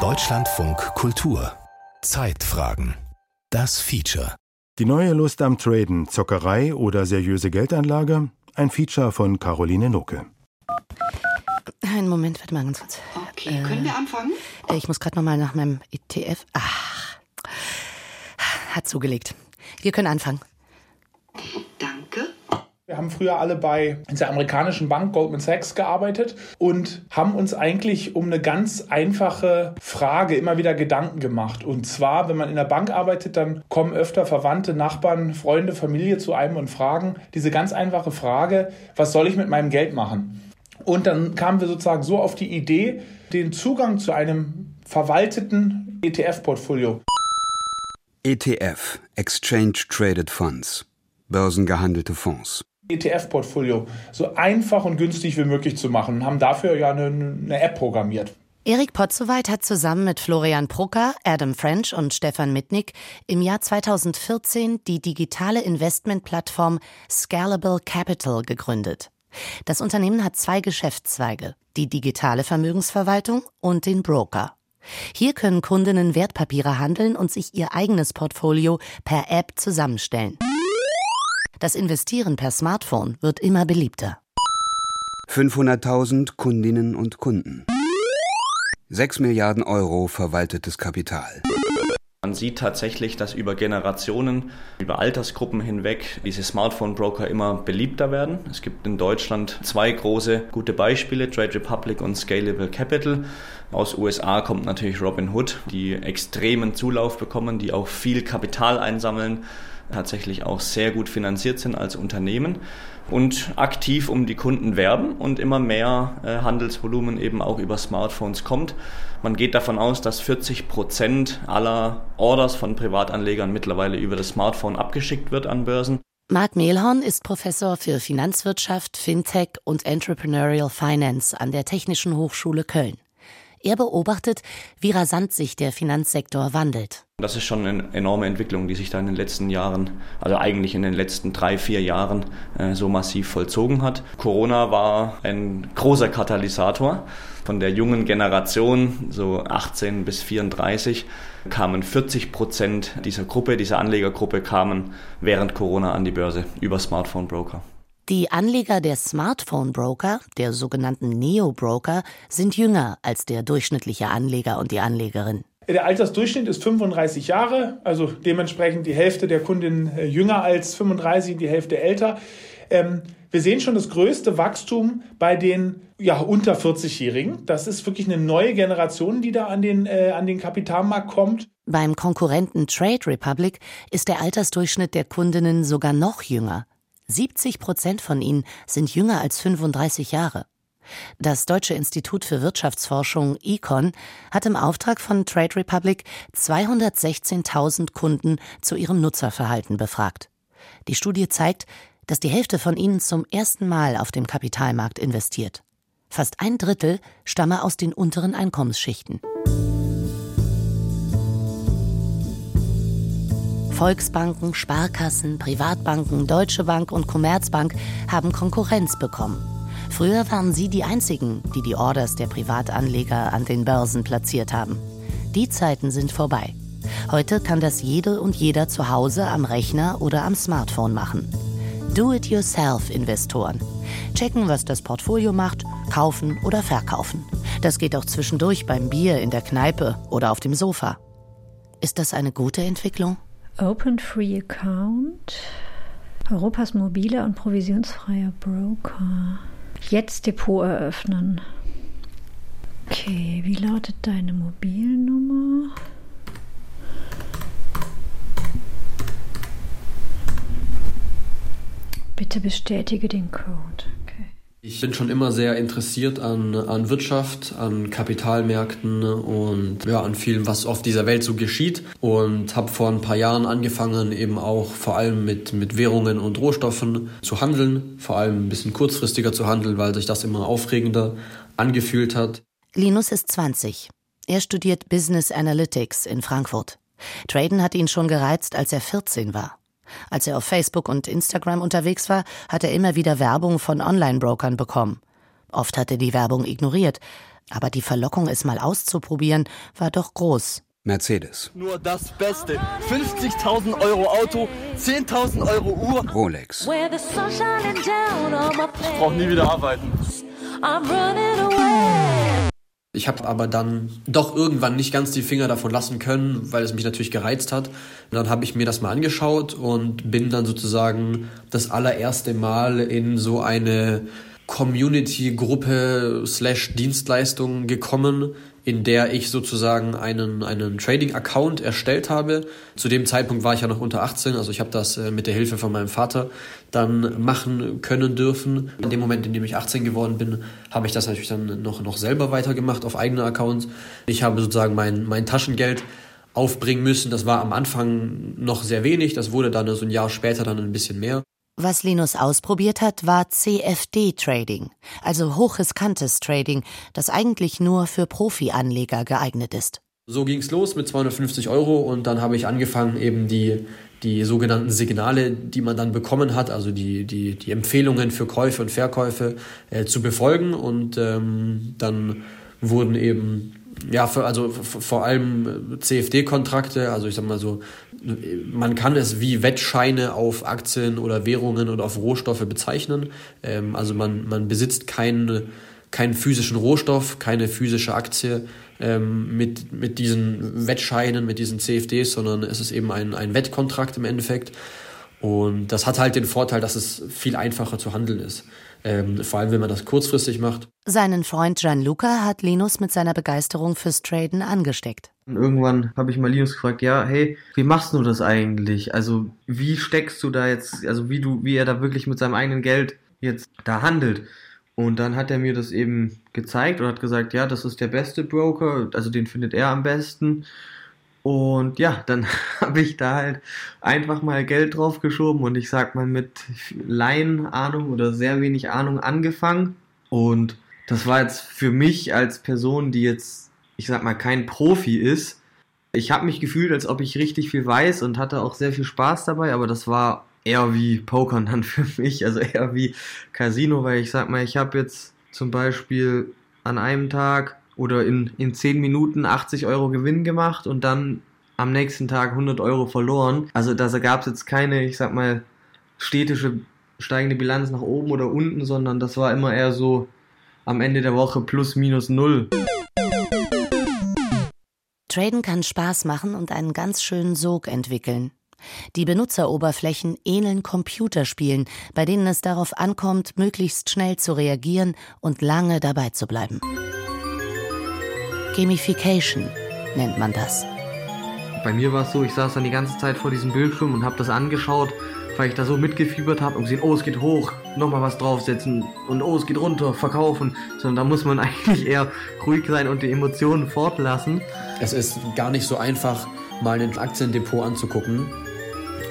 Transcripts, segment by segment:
Deutschlandfunk Kultur Zeitfragen Das Feature Die neue Lust am Traden, Zockerei oder seriöse Geldanlage? Ein Feature von Caroline Nucke. Einen Moment, warte mal ganz kurz. Okay, können wir anfangen? Äh, Ich muss gerade noch mal nach meinem ETF. Ach, hat zugelegt. Wir können anfangen. Haben früher alle bei der amerikanischen Bank Goldman Sachs gearbeitet und haben uns eigentlich um eine ganz einfache Frage immer wieder Gedanken gemacht. Und zwar, wenn man in der Bank arbeitet, dann kommen öfter Verwandte, Nachbarn, Freunde, Familie zu einem und fragen diese ganz einfache Frage, was soll ich mit meinem Geld machen? Und dann kamen wir sozusagen so auf die Idee, den Zugang zu einem verwalteten ETF-Portfolio ETF, Exchange Traded Funds, börsengehandelte Fonds. ETF-Portfolio so einfach und günstig wie möglich zu machen und haben dafür ja eine, eine App programmiert. Erik Potzowait hat zusammen mit Florian Brucker, Adam French und Stefan Mitnick im Jahr 2014 die digitale Investmentplattform Scalable Capital gegründet. Das Unternehmen hat zwei Geschäftszweige, die digitale Vermögensverwaltung und den Broker. Hier können Kundinnen Wertpapiere handeln und sich ihr eigenes Portfolio per App zusammenstellen. Das Investieren per Smartphone wird immer beliebter. 500.000 Kundinnen und Kunden. 6 Milliarden Euro verwaltetes Kapital. Man sieht tatsächlich, dass über Generationen, über Altersgruppen hinweg diese Smartphone-Broker immer beliebter werden. Es gibt in Deutschland zwei große gute Beispiele, Trade Republic und Scalable Capital. Aus USA kommt natürlich Robinhood, die extremen Zulauf bekommen, die auch viel Kapital einsammeln, tatsächlich auch sehr gut finanziert sind als Unternehmen und aktiv um die Kunden werben und immer mehr äh, Handelsvolumen eben auch über Smartphones kommt. Man geht davon aus, dass 40 Prozent aller Orders von Privatanlegern mittlerweile über das Smartphone abgeschickt wird an Börsen. Marc Mehlhorn ist Professor für Finanzwirtschaft, Fintech und Entrepreneurial Finance an der Technischen Hochschule Köln. Er beobachtet, wie rasant sich der Finanzsektor wandelt. Das ist schon eine enorme Entwicklung, die sich da in den letzten Jahren, also eigentlich in den letzten drei, vier Jahren äh, so massiv vollzogen hat. Corona war ein großer Katalysator. Von der jungen Generation, so 18 bis 34, kamen 40 Prozent dieser Gruppe, dieser Anlegergruppe kamen während Corona an die Börse über Smartphone Broker. Die Anleger der Smartphone-Broker, der sogenannten Neo-Broker, sind jünger als der durchschnittliche Anleger und die Anlegerin. Der Altersdurchschnitt ist 35 Jahre, also dementsprechend die Hälfte der Kundinnen äh, jünger als 35, die Hälfte älter. Ähm, wir sehen schon das größte Wachstum bei den ja, unter 40-Jährigen. Das ist wirklich eine neue Generation, die da an den, äh, an den Kapitalmarkt kommt. Beim Konkurrenten Trade Republic ist der Altersdurchschnitt der Kundinnen sogar noch jünger. 70 Prozent von ihnen sind jünger als 35 Jahre. Das Deutsche Institut für Wirtschaftsforschung Econ hat im Auftrag von Trade Republic 216.000 Kunden zu ihrem Nutzerverhalten befragt. Die Studie zeigt, dass die Hälfte von ihnen zum ersten Mal auf dem Kapitalmarkt investiert. Fast ein Drittel stamme aus den unteren Einkommensschichten. Volksbanken, Sparkassen, Privatbanken, Deutsche Bank und Commerzbank haben Konkurrenz bekommen. Früher waren sie die einzigen, die die Orders der Privatanleger an den Börsen platziert haben. Die Zeiten sind vorbei. Heute kann das jede und jeder zu Hause am Rechner oder am Smartphone machen. Do-it-yourself-Investoren. Checken, was das Portfolio macht, kaufen oder verkaufen. Das geht auch zwischendurch beim Bier in der Kneipe oder auf dem Sofa. Ist das eine gute Entwicklung? Open Free Account. Europas mobiler und provisionsfreier Broker. Jetzt Depot eröffnen. Okay, wie lautet deine Mobilnummer? Bitte bestätige den Code. Ich bin schon immer sehr interessiert an, an Wirtschaft, an Kapitalmärkten und ja, an vielem, was auf dieser Welt so geschieht. Und habe vor ein paar Jahren angefangen, eben auch vor allem mit, mit Währungen und Rohstoffen zu handeln. Vor allem ein bisschen kurzfristiger zu handeln, weil sich das immer aufregender angefühlt hat. Linus ist 20. Er studiert Business Analytics in Frankfurt. Traden hat ihn schon gereizt, als er 14 war. Als er auf Facebook und Instagram unterwegs war, hat er immer wieder Werbung von Online-Brokern bekommen. Oft hat er die Werbung ignoriert, Aber die Verlockung, es mal auszuprobieren, war doch groß. Mercedes. Nur das Beste. 50.000 Euro Auto, 10.000 Euro Uhr. Rolex. Ich brauche nie wieder arbeiten. Ich habe aber dann doch irgendwann nicht ganz die Finger davon lassen können, weil es mich natürlich gereizt hat. Und dann habe ich mir das mal angeschaut und bin dann sozusagen das allererste Mal in so eine Community-Gruppe slash Dienstleistung gekommen, in der ich sozusagen einen, einen Trading-Account erstellt habe. Zu dem Zeitpunkt war ich ja noch unter 18, also ich habe das äh, mit der Hilfe von meinem Vater dann machen können dürfen. In dem Moment, in dem ich 18 geworden bin, habe ich das natürlich dann noch, noch selber weitergemacht auf eigene Accounts. Ich habe sozusagen mein, mein Taschengeld aufbringen müssen. Das war am Anfang noch sehr wenig, das wurde dann so ein Jahr später dann ein bisschen mehr. Was Linus ausprobiert hat, war CFD-Trading, also hochriskantes Trading, das eigentlich nur für Profi-Anleger geeignet ist. So ging's los mit 250 Euro und dann habe ich angefangen, eben die, die sogenannten Signale, die man dann bekommen hat, also die, die, die Empfehlungen für Käufe und Verkäufe äh, zu befolgen und ähm, dann wurden eben ja, für, also vor allem CFD-Kontrakte, also ich sag mal so, man kann es wie Wettscheine auf Aktien oder Währungen oder auf Rohstoffe bezeichnen. Ähm, also man, man besitzt keinen, keinen physischen Rohstoff, keine physische Aktie ähm, mit, mit diesen Wettscheinen, mit diesen CFDs, sondern es ist eben ein, ein Wettkontrakt im Endeffekt. Und das hat halt den Vorteil, dass es viel einfacher zu handeln ist. Ähm, vor allem, wenn man das kurzfristig macht. Seinen Freund Gianluca hat Linus mit seiner Begeisterung fürs Traden angesteckt. Und irgendwann habe ich mal Linus gefragt, ja, hey, wie machst du das eigentlich? Also, wie steckst du da jetzt, also wie du, wie er da wirklich mit seinem eigenen Geld jetzt da handelt? Und dann hat er mir das eben gezeigt und hat gesagt, ja, das ist der beste Broker, also den findet er am besten. Und ja, dann habe ich da halt einfach mal Geld drauf geschoben und ich sag mal mit Laien-Ahnung oder sehr wenig Ahnung angefangen. Und das war jetzt für mich als Person, die jetzt, ich sag mal, kein Profi ist. Ich habe mich gefühlt, als ob ich richtig viel weiß und hatte auch sehr viel Spaß dabei, aber das war eher wie Pokern dann für mich, also eher wie Casino, weil ich sag mal, ich habe jetzt zum Beispiel an einem Tag oder in, in 10 Minuten 80 Euro Gewinn gemacht und dann am nächsten Tag 100 Euro verloren. Also da gab es jetzt keine, ich sag mal, stetische steigende Bilanz nach oben oder unten, sondern das war immer eher so am Ende der Woche plus minus null. Traden kann Spaß machen und einen ganz schönen Sog entwickeln. Die Benutzeroberflächen ähneln Computerspielen, bei denen es darauf ankommt, möglichst schnell zu reagieren und lange dabei zu bleiben. Gamification nennt man das. Bei mir war es so, ich saß dann die ganze Zeit vor diesem Bildschirm und habe das angeschaut, weil ich da so mitgefiebert habe und gesehen, oh, es geht hoch, nochmal was draufsetzen und oh, es geht runter, verkaufen. Sondern da muss man eigentlich eher ruhig sein und die Emotionen fortlassen. Es ist gar nicht so einfach, mal ein Aktiendepot anzugucken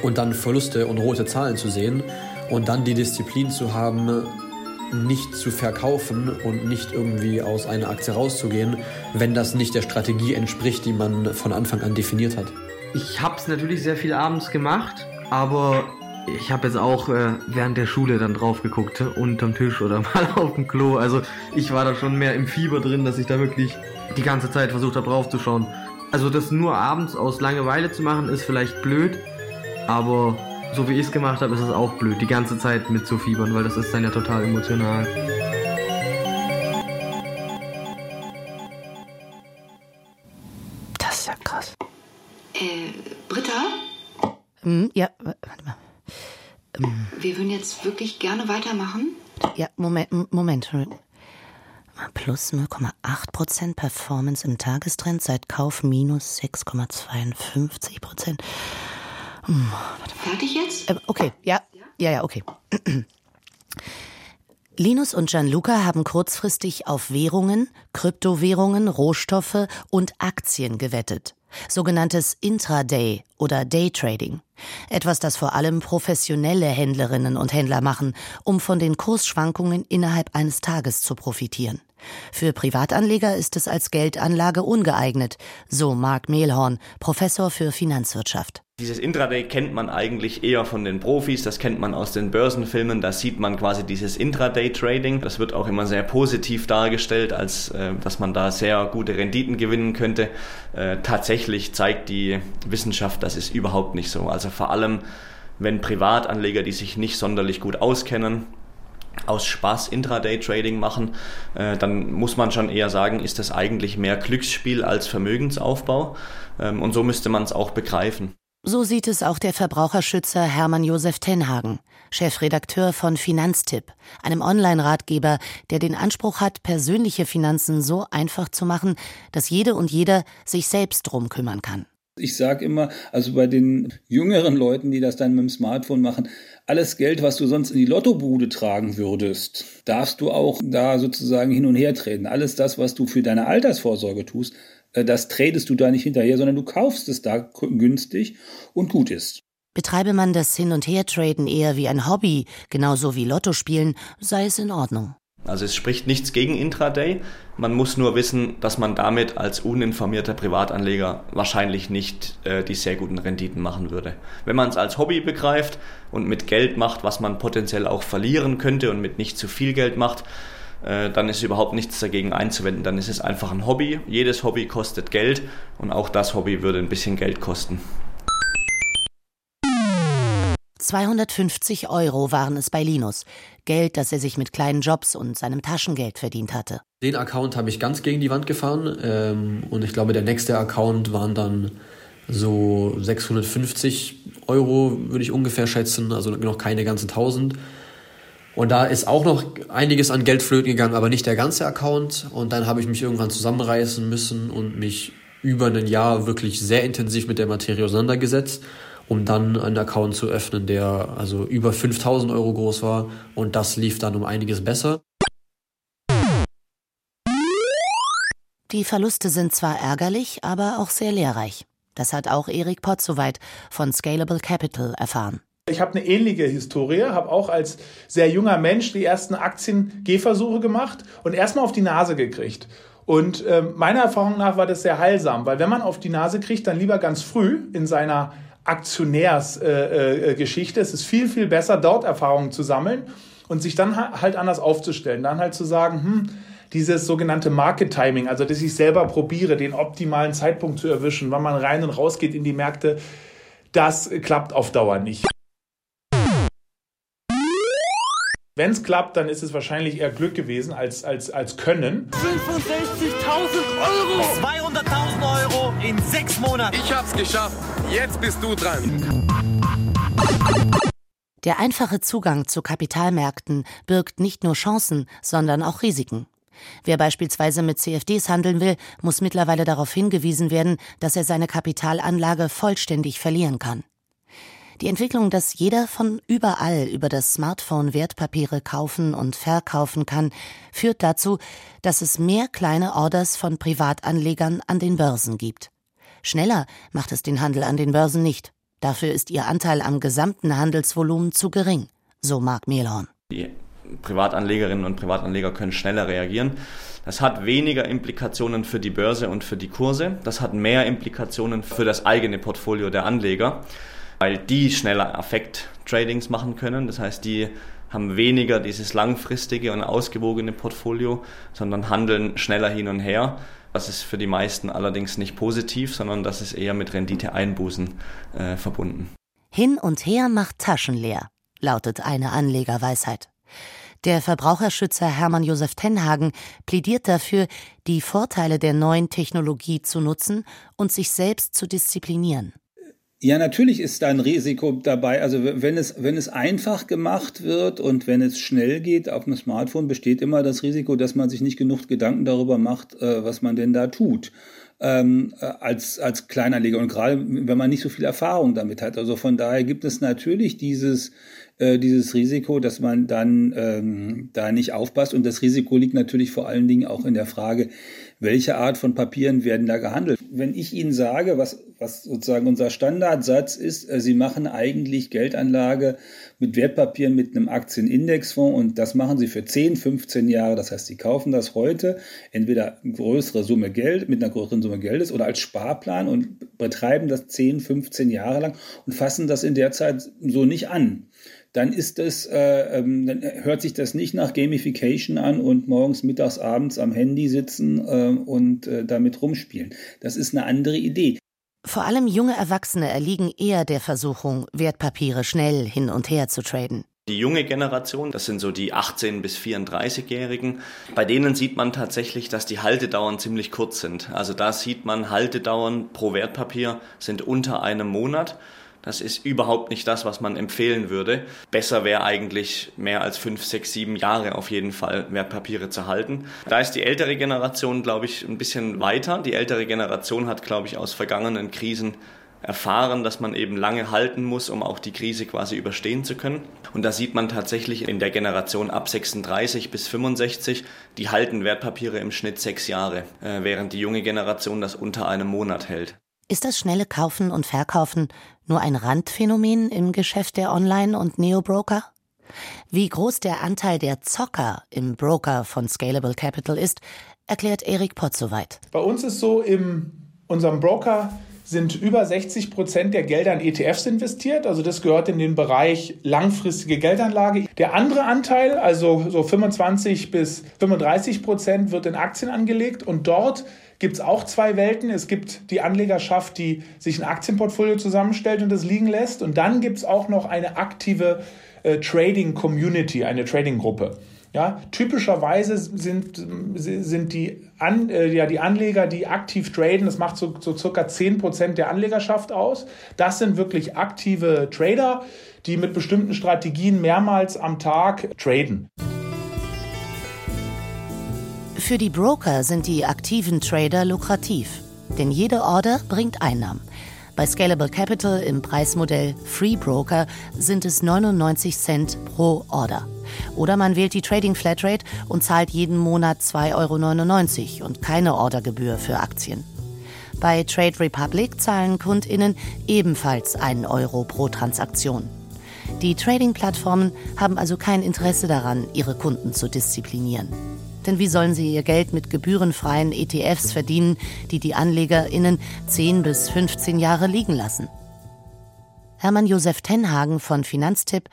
und dann Verluste und rote Zahlen zu sehen und dann die Disziplin zu haben, nicht zu verkaufen und nicht irgendwie aus einer Aktie rauszugehen, wenn das nicht der Strategie entspricht, die man von Anfang an definiert hat. Ich habe es natürlich sehr viel abends gemacht, aber ich habe jetzt auch äh, während der Schule dann drauf geguckt, unterm Tisch oder mal auf dem Klo. Also ich war da schon mehr im Fieber drin, dass ich da wirklich die ganze Zeit versucht habe draufzuschauen. Also das nur abends aus Langeweile zu machen, ist vielleicht blöd, aber so wie ich es gemacht habe, ist es auch blöd, die ganze Zeit mitzufiebern, weil das ist dann ja total emotional. Das ist ja krass. Äh, Britta? Hm, ja, warte mal. Ähm, Wir würden jetzt wirklich gerne weitermachen. Ja, Moment, Moment. Plus 0,8% Performance im Tagestrend seit Kauf minus 6,52%. Hm, Fertig jetzt? Äh, okay, ja, ja, ja, okay. Linus und Gianluca haben kurzfristig auf Währungen, Kryptowährungen, Rohstoffe und Aktien gewettet. Sogenanntes Intraday oder Daytrading. Etwas, das vor allem professionelle Händlerinnen und Händler machen, um von den Kursschwankungen innerhalb eines Tages zu profitieren. Für Privatanleger ist es als Geldanlage ungeeignet, so Mark Mehlhorn, Professor für Finanzwirtschaft. Dieses Intraday kennt man eigentlich eher von den Profis, das kennt man aus den Börsenfilmen, da sieht man quasi dieses Intraday-Trading. Das wird auch immer sehr positiv dargestellt, als äh, dass man da sehr gute Renditen gewinnen könnte. Äh, tatsächlich zeigt die Wissenschaft, das ist überhaupt nicht so. Also vor allem, wenn Privatanleger, die sich nicht sonderlich gut auskennen, aus Spaß Intraday-Trading machen, äh, dann muss man schon eher sagen, ist das eigentlich mehr Glücksspiel als Vermögensaufbau. Ähm, und so müsste man es auch begreifen. So sieht es auch der Verbraucherschützer Hermann Josef Tenhagen, Chefredakteur von Finanztipp, einem Online-Ratgeber, der den Anspruch hat, persönliche Finanzen so einfach zu machen, dass jede und jeder sich selbst drum kümmern kann. Ich sage immer, also bei den jüngeren Leuten, die das dann mit dem Smartphone machen, alles Geld, was du sonst in die Lottobude tragen würdest, darfst du auch da sozusagen hin und her treten. Alles das, was du für deine Altersvorsorge tust, das tradest du da nicht hinterher, sondern du kaufst es da günstig und gut ist. Betreibe man das Hin- und Hertraden eher wie ein Hobby, genauso wie Lottospielen, sei es in Ordnung. Also es spricht nichts gegen Intraday. Man muss nur wissen, dass man damit als uninformierter Privatanleger wahrscheinlich nicht äh, die sehr guten Renditen machen würde. Wenn man es als Hobby begreift und mit Geld macht, was man potenziell auch verlieren könnte und mit nicht zu viel Geld macht, äh, dann ist überhaupt nichts dagegen einzuwenden. Dann ist es einfach ein Hobby. Jedes Hobby kostet Geld und auch das Hobby würde ein bisschen Geld kosten. 250 Euro waren es bei Linus. Geld, das er sich mit kleinen Jobs und seinem Taschengeld verdient hatte. Den Account habe ich ganz gegen die Wand gefahren. Ähm, und ich glaube, der nächste Account waren dann so 650 Euro, würde ich ungefähr schätzen. Also noch keine ganzen 1000. Und da ist auch noch einiges an Geld flöten gegangen, aber nicht der ganze Account. Und dann habe ich mich irgendwann zusammenreißen müssen und mich über ein Jahr wirklich sehr intensiv mit der Materie auseinandergesetzt, um dann einen Account zu öffnen, der also über 5000 Euro groß war. Und das lief dann um einiges besser. Die Verluste sind zwar ärgerlich, aber auch sehr lehrreich. Das hat auch Erik Potzowait von Scalable Capital erfahren. Ich habe eine ähnliche Historie, habe auch als sehr junger Mensch die ersten Aktien-Gehversuche gemacht und erstmal auf die Nase gekriegt. Und äh, meiner Erfahrung nach war das sehr heilsam, weil wenn man auf die Nase kriegt, dann lieber ganz früh in seiner Aktionärsgeschichte. Äh, äh, es ist viel, viel besser, dort Erfahrungen zu sammeln und sich dann halt anders aufzustellen. Dann halt zu sagen, hm, dieses sogenannte Market Timing, also dass ich selber probiere, den optimalen Zeitpunkt zu erwischen, wann man rein und raus geht in die Märkte, das klappt auf Dauer nicht. Wenn es klappt, dann ist es wahrscheinlich eher Glück gewesen als, als, als Können. 65.000 Euro! 200.000 Euro in sechs Monaten. Ich hab's geschafft. Jetzt bist du dran. Der einfache Zugang zu Kapitalmärkten birgt nicht nur Chancen, sondern auch Risiken. Wer beispielsweise mit CFDs handeln will, muss mittlerweile darauf hingewiesen werden, dass er seine Kapitalanlage vollständig verlieren kann. Die Entwicklung, dass jeder von überall über das Smartphone Wertpapiere kaufen und verkaufen kann, führt dazu, dass es mehr kleine Orders von Privatanlegern an den Börsen gibt. Schneller macht es den Handel an den Börsen nicht. Dafür ist ihr Anteil am gesamten Handelsvolumen zu gering, so Mark Mehlhorn. Die Privatanlegerinnen und Privatanleger können schneller reagieren. Das hat weniger Implikationen für die Börse und für die Kurse. Das hat mehr Implikationen für das eigene Portfolio der Anleger weil die schneller Affekt-Tradings machen können. Das heißt, die haben weniger dieses langfristige und ausgewogene Portfolio, sondern handeln schneller hin und her. Das ist für die meisten allerdings nicht positiv, sondern das ist eher mit Renditeeinbußen äh, verbunden. Hin und her macht Taschen leer, lautet eine Anlegerweisheit. Der Verbraucherschützer Hermann Josef Tenhagen plädiert dafür, die Vorteile der neuen Technologie zu nutzen und sich selbst zu disziplinieren. Ja, natürlich ist da ein Risiko dabei. Also wenn es, wenn es einfach gemacht wird und wenn es schnell geht auf dem Smartphone, besteht immer das Risiko, dass man sich nicht genug Gedanken darüber macht, äh, was man denn da tut. Ähm, äh, als, als Kleinanleger und gerade wenn man nicht so viel Erfahrung damit hat. Also von daher gibt es natürlich dieses, äh, dieses Risiko, dass man dann ähm, da nicht aufpasst. Und das Risiko liegt natürlich vor allen Dingen auch in der Frage, welche Art von Papieren werden da gehandelt. Wenn ich Ihnen sage, was, was sozusagen unser Standardsatz ist, äh, Sie machen eigentlich Geldanlage mit Wertpapieren mit einem Aktienindexfonds und das machen Sie für 10, 15 Jahre. Das heißt, Sie kaufen das heute, entweder größere Summe Geld, mit einer größeren Summe Geldes oder als Sparplan und betreiben das 10, 15 Jahre lang und fassen das in der Zeit so nicht an dann ist das, äh, ähm, dann hört sich das nicht nach Gamification an und morgens, mittags, abends am Handy sitzen äh, und äh, damit rumspielen. Das ist eine andere Idee. Vor allem junge Erwachsene erliegen eher der Versuchung, Wertpapiere schnell hin und her zu traden. Die junge Generation, das sind so die 18- bis 34-Jährigen, bei denen sieht man tatsächlich, dass die Haltedauern ziemlich kurz sind. Also da sieht man, Haltedauern pro Wertpapier sind unter einem Monat. Das ist überhaupt nicht das, was man empfehlen würde. Besser wäre eigentlich mehr als fünf, sechs, sieben Jahre auf jeden Fall Wertpapiere zu halten. Da ist die ältere Generation, glaube ich, ein bisschen weiter. Die ältere Generation hat, glaube ich, aus vergangenen Krisen erfahren, dass man eben lange halten muss, um auch die Krise quasi überstehen zu können. Und da sieht man tatsächlich in der Generation ab 36 bis 65, die halten Wertpapiere im Schnitt sechs Jahre, äh, während die junge Generation das unter einem Monat hält. Ist das schnelle Kaufen und Verkaufen nur ein Randphänomen im Geschäft der Online- und Neo-Broker? Wie groß der Anteil der Zocker im Broker von Scalable Capital ist, erklärt Erik Potzowait. Bei uns ist so, in unserem Broker sind über 60 Prozent der Gelder in ETFs investiert. Also das gehört in den Bereich langfristige Geldanlage. Der andere Anteil, also so 25 bis 35 Prozent, wird in Aktien angelegt und dort gibt es auch zwei Welten. Es gibt die Anlegerschaft, die sich ein Aktienportfolio zusammenstellt und das liegen lässt. Und dann gibt es auch noch eine aktive äh, Trading Community, eine Trading Gruppe. Ja, typischerweise sind, sind die, An, äh, ja, die Anleger, die aktiv traden, das macht so, so circa 10% der Anlegerschaft aus. Das sind wirklich aktive Trader, die mit bestimmten Strategien mehrmals am Tag traden. Für die Broker sind die aktiven Trader lukrativ, denn jede Order bringt Einnahmen. Bei Scalable Capital im Preismodell Free Broker sind es 99 Cent pro Order. Oder man wählt die Trading Flatrate und zahlt jeden Monat 2,99 Euro und keine Ordergebühr für Aktien. Bei Trade Republic zahlen KundInnen ebenfalls einen Euro pro Transaktion. Die Trading-Plattformen haben also kein Interesse daran, ihre Kunden zu disziplinieren. Denn wie sollen sie ihr Geld mit gebührenfreien ETFs verdienen, die die AnlegerInnen 10 bis 15 Jahre liegen lassen? Hermann Josef Tenhagen von Finanztipp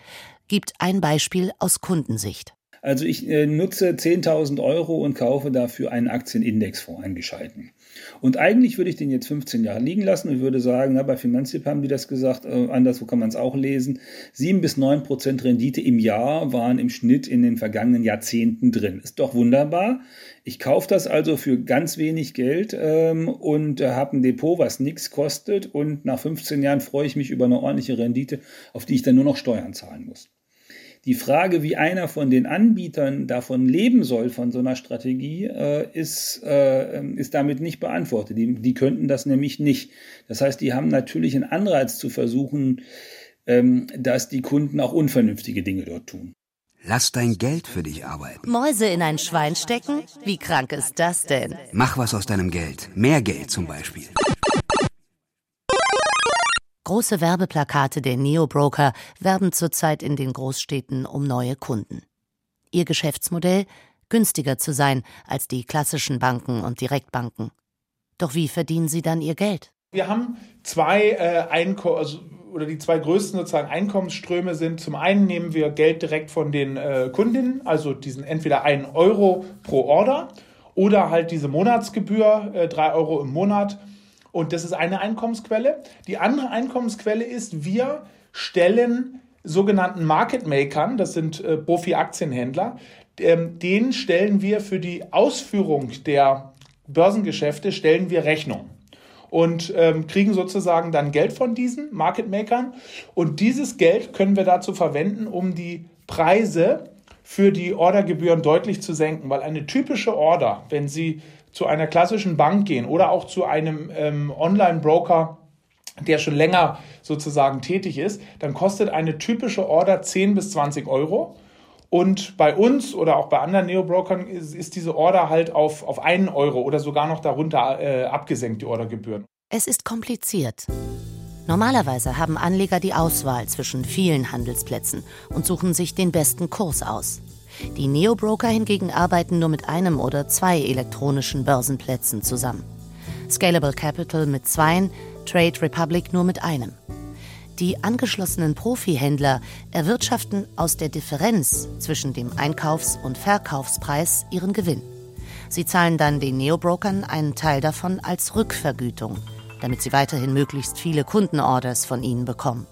gibt ein Beispiel aus Kundensicht. Also ich äh, nutze 10.000 Euro und kaufe dafür einen Aktienindexfonds eingeschalten. Und eigentlich würde ich den jetzt 15 Jahre liegen lassen und würde sagen, na, bei Finanztipp haben die das gesagt, äh, anders, wo kann man es auch lesen, 7 bis 9 Prozent Rendite im Jahr waren im Schnitt in den vergangenen Jahrzehnten drin. Ist doch wunderbar. Ich kaufe das also für ganz wenig Geld ähm, und äh, habe ein Depot, was nichts kostet und nach 15 Jahren freue ich mich über eine ordentliche Rendite, auf die ich dann nur noch Steuern zahlen muss. Die Frage, wie einer von den Anbietern davon leben soll, von so einer Strategie, äh, ist, äh, ist damit nicht beantwortet. Die, die könnten das nämlich nicht. Das heißt, die haben natürlich einen Anreiz zu versuchen, ähm, dass die Kunden auch unvernünftige Dinge dort tun. Lass dein Geld für dich arbeiten. Mäuse in ein Schwein stecken? Wie krank ist das denn? Mach was aus deinem Geld. Mehr Geld zum Beispiel. Große Werbeplakate der Neo-Broker werben zurzeit in den Großstädten um neue Kunden. Ihr Geschäftsmodell? Günstiger zu sein als die klassischen Banken und Direktbanken. Doch wie verdienen sie dann ihr Geld? Wir haben zwei äh, Einkommen, also, oder die zwei größten sozusagen Einkommensströme sind. Zum einen nehmen wir Geld direkt von den äh, Kundinnen, also diesen entweder einen Euro pro Order oder halt diese Monatsgebühr, äh, drei Euro im Monat und das ist eine Einkommensquelle. Die andere Einkommensquelle ist, wir stellen sogenannten Market Makern, das sind äh, Profi-Aktienhändler, ähm, denen stellen wir für die Ausführung der Börsengeschäfte, stellen wir Rechnung und ähm, kriegen sozusagen dann Geld von diesen Market Makern. Und dieses Geld können wir dazu verwenden, um die Preise für die Ordergebühren deutlich zu senken, weil eine typische Order, wenn Sie zu einer klassischen Bank gehen oder auch zu einem ähm, Online-Broker, der schon länger sozusagen tätig ist, dann kostet eine typische Order 10 bis 20 Euro. Und bei uns oder auch bei anderen Neo-Brokern ist, ist, diese Order halt auf, auf einen Euro oder sogar noch darunter äh, abgesenkt, die Ordergebühren. Es ist kompliziert. Normalerweise haben Anleger die Auswahl zwischen vielen Handelsplätzen und suchen sich den besten Kurs aus. Die Neo-Broker hingegen arbeiten nur mit einem oder zwei elektronischen Börsenplätzen zusammen. Scalable Capital mit zweien, Trade Republic nur mit einem. Die angeschlossenen Profihändler erwirtschaften aus der Differenz zwischen dem Einkaufs- und Verkaufspreis ihren Gewinn. Sie zahlen dann den Neobrokern einen Teil davon als Rückvergütung, damit sie weiterhin möglichst viele Kundenorders von ihnen bekommen.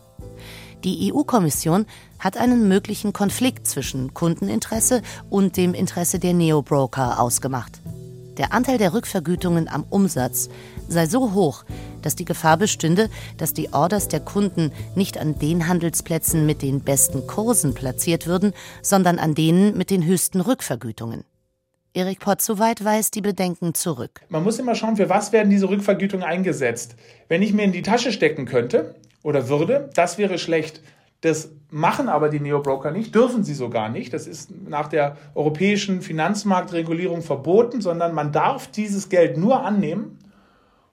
Die EU-Kommission hat einen möglichen Konflikt zwischen Kundeninteresse und dem Interesse der Neobroker ausgemacht. Der Anteil der Rückvergütungen am Umsatz sei so hoch, dass die Gefahr bestünde, dass die Orders der Kunden nicht an den Handelsplätzen mit den besten Kursen platziert würden, sondern an denen mit den höchsten Rückvergütungen. Erik Potzowait weist die Bedenken zurück. Man muss immer schauen, für was werden diese Rückvergütungen eingesetzt. Wenn ich mir in die Tasche stecken könnte oder würde, das wäre schlecht. Das machen aber die Neobroker nicht, dürfen sie sogar nicht. Das ist nach der europäischen Finanzmarktregulierung verboten, sondern man darf dieses Geld nur annehmen,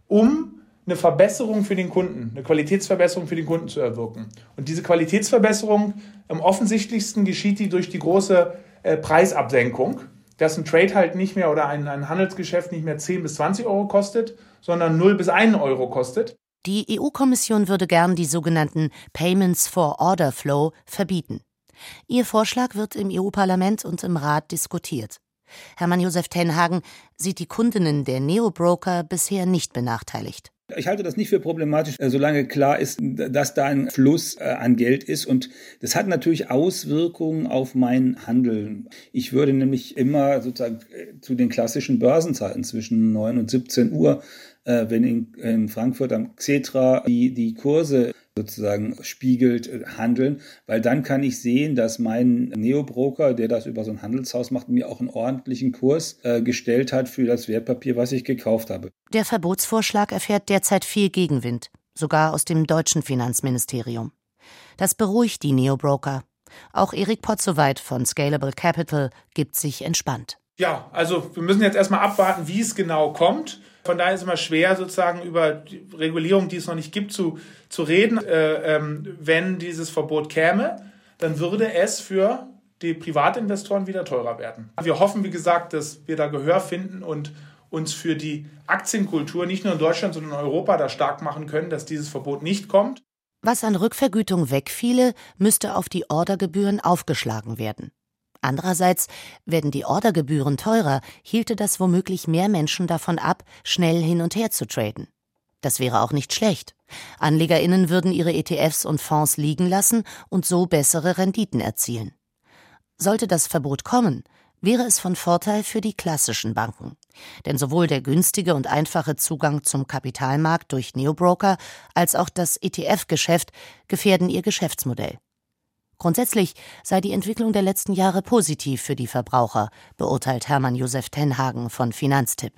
um eine Verbesserung für den Kunden, eine Qualitätsverbesserung für den Kunden zu erwirken. Und diese Qualitätsverbesserung am offensichtlichsten geschieht die durch die große äh, Preisabsenkung, dass ein Trade halt nicht mehr oder ein, ein Handelsgeschäft nicht mehr 10 bis 20 Euro kostet, sondern 0 bis 1 Euro kostet. Die EU-Kommission würde gern die sogenannten Payments for Order Flow verbieten. Ihr Vorschlag wird im EU-Parlament und im Rat diskutiert. Hermann Josef Tenhagen sieht die Kundinnen der Neobroker bisher nicht benachteiligt. Ich halte das nicht für problematisch, äh, solange klar ist, dass da ein Fluss äh, an Geld ist. Und das hat natürlich Auswirkungen auf mein Handeln. Ich würde nämlich immer sozusagen äh, zu den klassischen Börsenzeiten zwischen 9 und 17 Uhr wenn in, in Frankfurt am Xetra die, die Kurse sozusagen spiegelt, äh, handeln, weil dann kann ich sehen, dass mein Neobroker, der das über so ein Handelshaus macht, mir auch einen ordentlichen Kurs äh, gestellt hat für das Wertpapier, was ich gekauft habe. Der Verbotsvorschlag erfährt derzeit viel Gegenwind, sogar aus dem deutschen Finanzministerium. Das beruhigt die Neobroker. Auch Erik Potzowait von Scalable Capital gibt sich entspannt. Ja, also wir müssen jetzt erstmal abwarten, wie es genau kommt. Von daher ist es immer schwer, sozusagen über die Regulierung, die es noch nicht gibt, zu, zu reden. Äh, ähm, wenn dieses Verbot käme, dann würde es für die Privatinvestoren wieder teurer werden. Wir hoffen, wie gesagt, dass wir da Gehör finden und uns für die Aktienkultur nicht nur in Deutschland, sondern in Europa da stark machen können, dass dieses Verbot nicht kommt. Was an Rückvergütung wegfiele, müsste auf die Ordergebühren aufgeschlagen werden. Andererseits, werden die Ordergebühren teurer, hielte das womöglich mehr Menschen davon ab, schnell hin und her zu traden. Das wäre auch nicht schlecht. Anlegerinnen würden ihre ETFs und Fonds liegen lassen und so bessere Renditen erzielen. Sollte das Verbot kommen, wäre es von Vorteil für die klassischen Banken. Denn sowohl der günstige und einfache Zugang zum Kapitalmarkt durch Neobroker als auch das ETF-Geschäft gefährden ihr Geschäftsmodell. Grundsätzlich sei die Entwicklung der letzten Jahre positiv für die Verbraucher, beurteilt Hermann Josef Tenhagen von Finanztipp.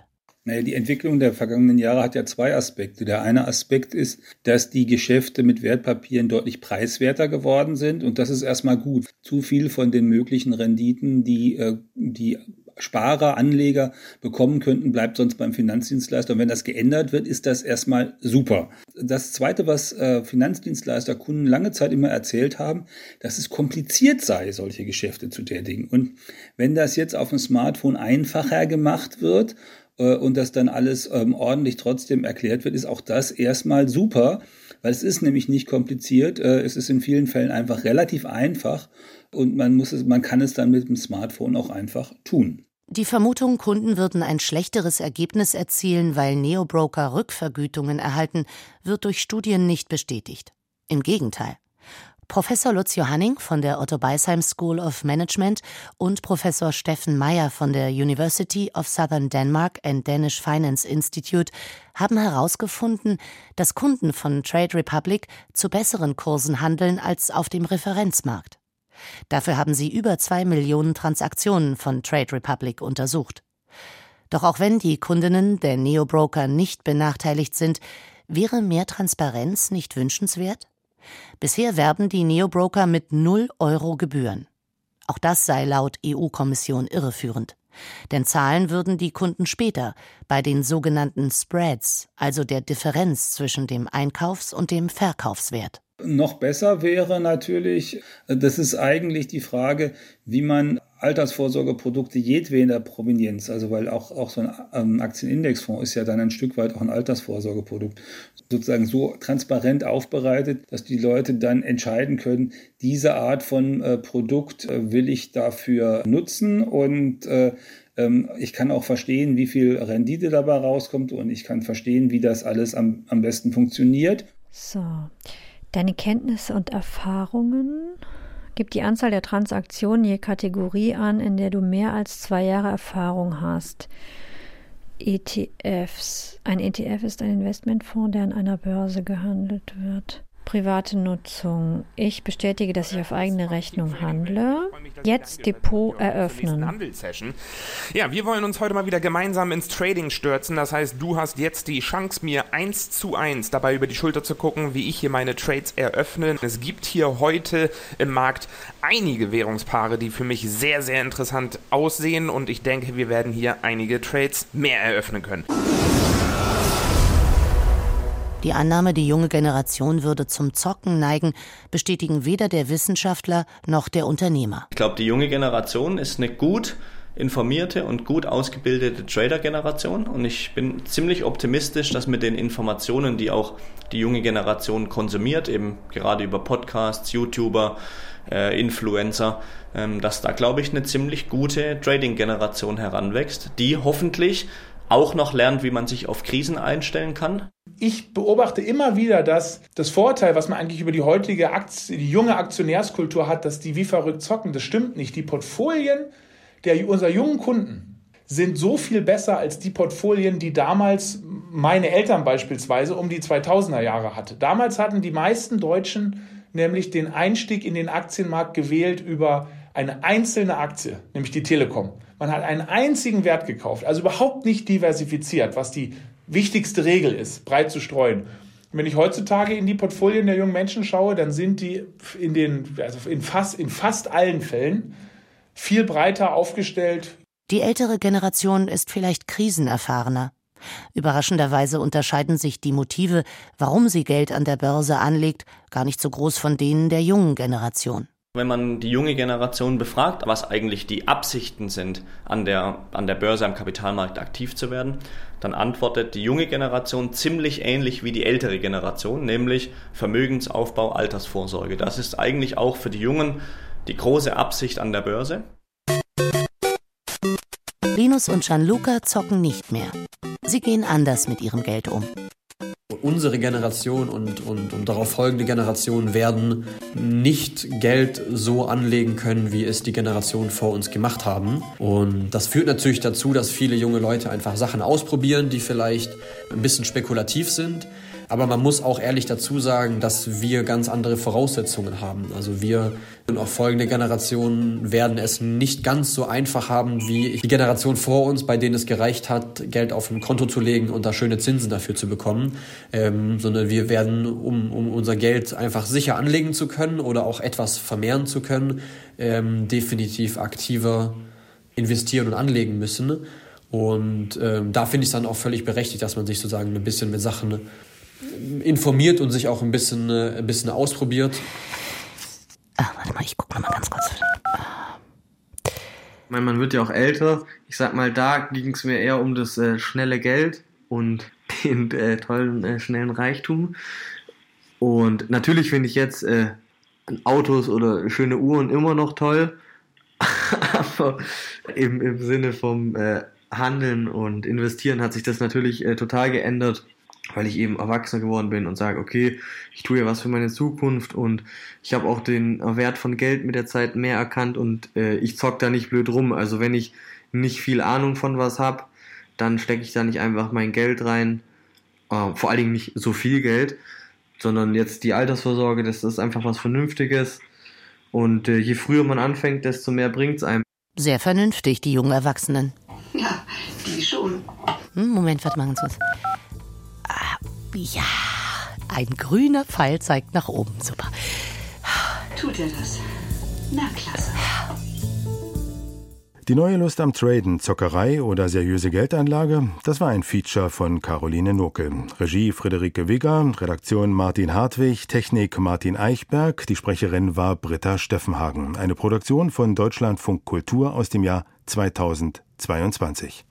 Naja, die Entwicklung der vergangenen Jahre hat ja zwei Aspekte. Der eine Aspekt ist, dass die Geschäfte mit Wertpapieren deutlich preiswerter geworden sind und das ist erstmal gut. Zu viel von den möglichen Renditen, die äh, die Sparer, Anleger bekommen könnten, bleibt sonst beim Finanzdienstleister. Und wenn das geändert wird, ist das erstmal super. Das Zweite, was äh, Finanzdienstleister Kunden lange Zeit immer erzählt haben, dass es kompliziert sei, solche Geschäfte zu tätigen. Und wenn das jetzt auf dem Smartphone einfacher gemacht wird äh, und das dann alles ähm, ordentlich trotzdem erklärt wird, ist auch das erstmal super, weil es ist nämlich nicht kompliziert. Äh, es ist in vielen Fällen einfach relativ einfach und man muss es, man kann es dann mit dem Smartphone auch einfach tun. Die Vermutung, Kunden würden ein schlechteres Ergebnis erzielen, weil Neobroker Rückvergütungen erhalten, wird durch Studien nicht bestätigt. Im Gegenteil. Professor Lutz Johanning von der Otto Beisheim School of Management und Professor Steffen Meyer von der University of Southern Denmark and Danish Finance Institute haben herausgefunden, dass Kunden von Trade Republic zu besseren Kursen handeln als auf dem Referenzmarkt. Dafür haben sie über zwei Millionen Transaktionen von Trade Republic untersucht. Doch auch wenn die Kundinnen der Neobroker nicht benachteiligt sind, wäre mehr Transparenz nicht wünschenswert? Bisher werben die Neobroker mit 0 Euro Gebühren. Auch das sei laut EU-Kommission irreführend. Denn zahlen würden die Kunden später bei den sogenannten Spreads, also der Differenz zwischen dem Einkaufs- und dem Verkaufswert. Noch besser wäre natürlich, das ist eigentlich die Frage, wie man Altersvorsorgeprodukte jedweder Provenienz, also weil auch, auch so ein Aktienindexfonds ist ja dann ein Stück weit auch ein Altersvorsorgeprodukt, sozusagen so transparent aufbereitet, dass die Leute dann entscheiden können, diese Art von äh, Produkt äh, will ich dafür nutzen und äh, ähm, ich kann auch verstehen, wie viel Rendite dabei rauskommt und ich kann verstehen, wie das alles am, am besten funktioniert. So, deine Kenntnisse und Erfahrungen Gib die Anzahl der Transaktionen je Kategorie an, in der du mehr als zwei Jahre Erfahrung hast. ETFs. Ein ETF ist ein Investmentfonds, der an einer Börse gehandelt wird. Private Nutzung. Ich bestätige, dass ich auf eigene Rechnung handle. Jetzt Depot eröffnen. Ja, wir wollen uns heute mal wieder gemeinsam ins Trading stürzen. Das heißt, du hast jetzt die Chance, mir eins zu eins dabei über die Schulter zu gucken, wie ich hier meine Trades eröffne. Es gibt hier heute im Markt einige Währungspaare, die für mich sehr, sehr interessant aussehen und ich denke, wir werden hier einige Trades mehr eröffnen können. Die Annahme, die junge Generation würde zum Zocken neigen, bestätigen weder der Wissenschaftler noch der Unternehmer. Ich glaube, die junge Generation ist eine gut informierte und gut ausgebildete Trader-Generation und ich bin ziemlich optimistisch, dass mit den Informationen, die auch die junge Generation konsumiert, eben gerade über Podcasts, YouTuber, äh, Influencer, ähm, dass da, glaube ich, eine ziemlich gute Trading-Generation heranwächst, die hoffentlich auch noch lernt, wie man sich auf Krisen einstellen kann. Ich beobachte immer wieder, dass das Vorteil, was man eigentlich über die heutige Aktie, die junge Aktionärskultur hat, dass die wie verrückt zocken, das stimmt nicht. Die Portfolien der unserer jungen Kunden sind so viel besser als die Portfolien, die damals meine Eltern beispielsweise um die 2000er Jahre hatte. Damals hatten die meisten Deutschen nämlich den Einstieg in den Aktienmarkt gewählt über eine einzelne Aktie, nämlich die Telekom. Man hat einen einzigen Wert gekauft, also überhaupt nicht diversifiziert, was die wichtigste Regel ist, breit zu streuen. Wenn ich heutzutage in die Portfolien der jungen Menschen schaue, dann sind die in, den, also in, fast, in fast allen Fällen viel breiter aufgestellt. Die ältere Generation ist vielleicht krisenerfahrener. Überraschenderweise unterscheiden sich die Motive, warum sie Geld an der Börse anlegt, gar nicht so groß von denen der jungen Generation. Wenn man die junge Generation befragt, was eigentlich die Absichten sind, an der, an der Börse, am Kapitalmarkt aktiv zu werden, dann antwortet die junge Generation ziemlich ähnlich wie die ältere Generation, nämlich Vermögensaufbau, Altersvorsorge. Das ist eigentlich auch für die Jungen die große Absicht an der Börse. Linus und Gianluca zocken nicht mehr. Sie gehen anders mit ihrem Geld um unsere Generation und, und, und darauf folgende Generationen werden nicht Geld so anlegen können, wie es die Generationen vor uns gemacht haben. Und das führt natürlich dazu, dass viele junge Leute einfach Sachen ausprobieren, die vielleicht ein bisschen spekulativ sind aber man muss auch ehrlich dazu sagen, dass wir ganz andere Voraussetzungen haben. Also wir und auch folgende Generationen werden es nicht ganz so einfach haben wie die Generation vor uns, bei denen es gereicht hat, Geld auf ein Konto zu legen und da schöne Zinsen dafür zu bekommen, ähm, sondern wir werden, um, um unser Geld einfach sicher anlegen zu können oder auch etwas vermehren zu können, ähm, definitiv aktiver investieren und anlegen müssen. Und ähm, da finde ich es dann auch völlig berechtigt, dass man sich sozusagen ein bisschen mit Sachen informiert und sich auch ein bisschen, äh, ein bisschen ausprobiert. Ah, warte mal, ich gucke noch mal ganz kurz. Ich meine, man wird ja auch älter. Ich sag mal, da ging es mir eher um das äh, schnelle Geld und den äh, tollen, äh, schnellen Reichtum. Und natürlich finde ich jetzt äh, Autos oder schöne Uhren immer noch toll. Aber im, im Sinne vom äh, Handeln und Investieren hat sich das natürlich total geändert weil ich eben erwachsener geworden bin und sage, okay, ich tue ja was für meine Zukunft und ich habe auch den Wert von Geld mit der Zeit mehr erkannt und äh, ich zock da nicht blöd rum. Also wenn ich nicht viel Ahnung von was habe, dann stecke ich da nicht einfach mein Geld rein, äh, vor allen Dingen nicht so viel Geld, sondern jetzt die Altersvorsorge, das ist einfach was Vernünftiges und äh, je früher man anfängt, desto mehr bringt es einem. Sehr vernünftig, die jungen Erwachsenen. Ja, die schon. Hm, Moment, warte mal ganz kurz. Ja, ein grüner Pfeil zeigt nach oben. Super. Tut er das? Na, klasse. Die neue Lust am Traden, Zockerei oder seriöse Geldanlage, das war ein Feature von Caroline Nurkel. Regie Friederike Wigger, Redaktion Martin Hartwig, Technik Martin Eichberg, die Sprecherin war Britta Steffenhagen. Eine Produktion von Deutschlandfunk Kultur aus dem Jahr 2022.